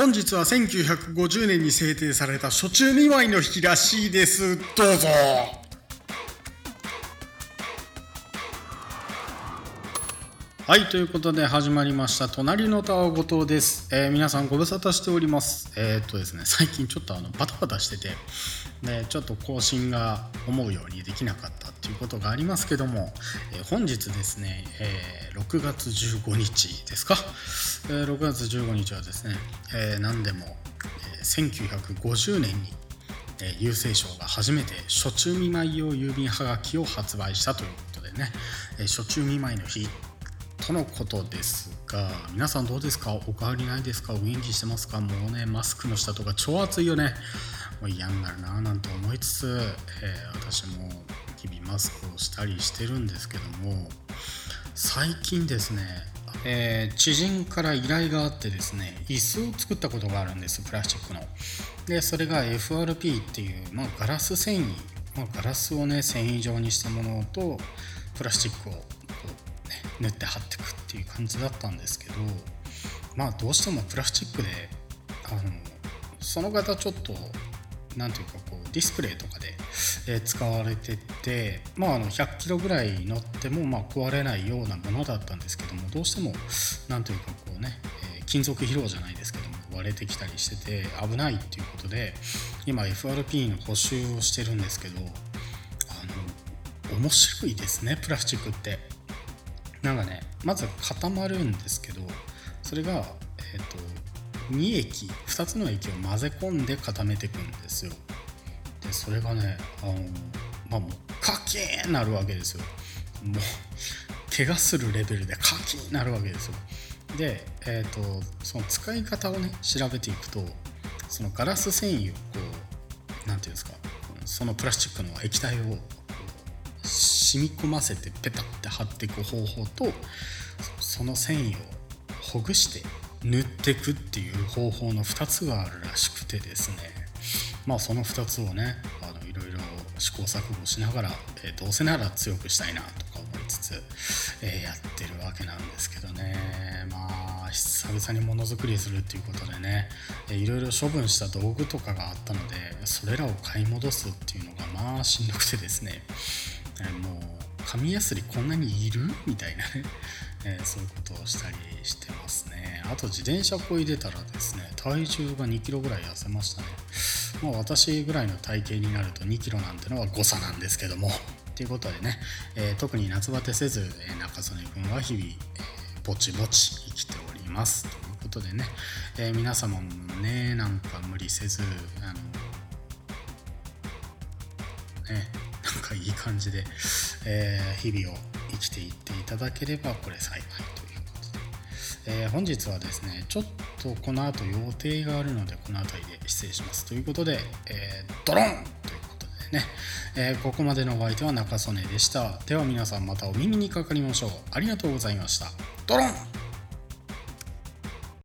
本日は1950年に制定された初中見舞いの日らしいです。どうぞ。はいということで始まりました。隣のタワー後藤です、えー皆さんご無沙汰しております。えーっとですね最近ちょっとあのバタバタしててでちょっと更新が思うようにできなかったっていうことがありますけども、えー本日ですね、えー6月15日ですか、えー6月15日はですね、えー何でも、えー1950年にえー郵政省が初めて初中見舞い用郵便はがきを発売したということでね、えー初中見舞いの日とのことですが皆さんどうですか？お変わりないですか？お元気してますか？もうねマスクの下とか超暑いよね。もう嫌になるなぁなんて思いつつ、えー私も日々マスクをしたりしてるんですけども最近ですね、えー知人から依頼があってですね椅子を作ったことがあるんですプラスチックの。でそれが FRP っていう、まあ、ガラス繊維、まあ、ガラスをね繊維状にしたものとプラスチックをこう、ね、縫って貼ってくっていう感じだったんですけどまあどうしてもプラスチックであのその方ちょっとなんていうかこうディスプレイとかで、え使われてて、まあ、あの100キロぐらい乗ってもま壊れないようなものだったんですけどもどうしてもなんというかこうね、え金属疲労じゃないですけども割れてきたりしてて危ないっていうことで今 FRP の補修をしてるんですけどあの面白いですねプラスチックって。なんかねまず固まるんですけどそれが、えー、と2液2つの液を混ぜ込んで固めていくんですよ。でそれがねあのまあもうカキーンなるわけですよ。もう怪我するレベルでカキーンなるわけですよ。で、えー、とその使い方をね調べていくとそのガラス繊維をこうなんていうんですかそのプラスチックの液体を染み込ませてペタって貼っていく方法とその繊維をほぐして塗っていくっていう方法の2つがあるらしくてですね。まあその2つをねあのいろいろ試行錯誤しながら、えーどうせなら強くしたいなとか思いつつ、えーやってるわけなんですけどね。まあ久々にものづくりするっていうことでねえーいろいろ処分した道具とかがあったのでそれらを買い戻すっていうのがまあしんどくてですね。えーもう紙やすりこんなにいる？みたいなね、えーそういうことをしたりしてますね。あと自転車こいでたらですね体重が2キロぐらい痩せましたね。まあ私ぐらいの体型になると2キロなんてのは誤差なんですけども。ということでね、えー特に夏バテせず、え中曽根君は日々、えーぼちぼち生きております。ということでね、え皆様もねなんか無理せずあのね、なんかいい感じで、え日々を生きていってただければこれ幸いということで、えー本日はですねちょっとこの後予定があるのでこの辺りで失礼します。ということで、えードローンということでね、えーここまでのお相手は中曽根でした。では皆さんまたお耳にかかりましょう。ありがとうございました。ドロン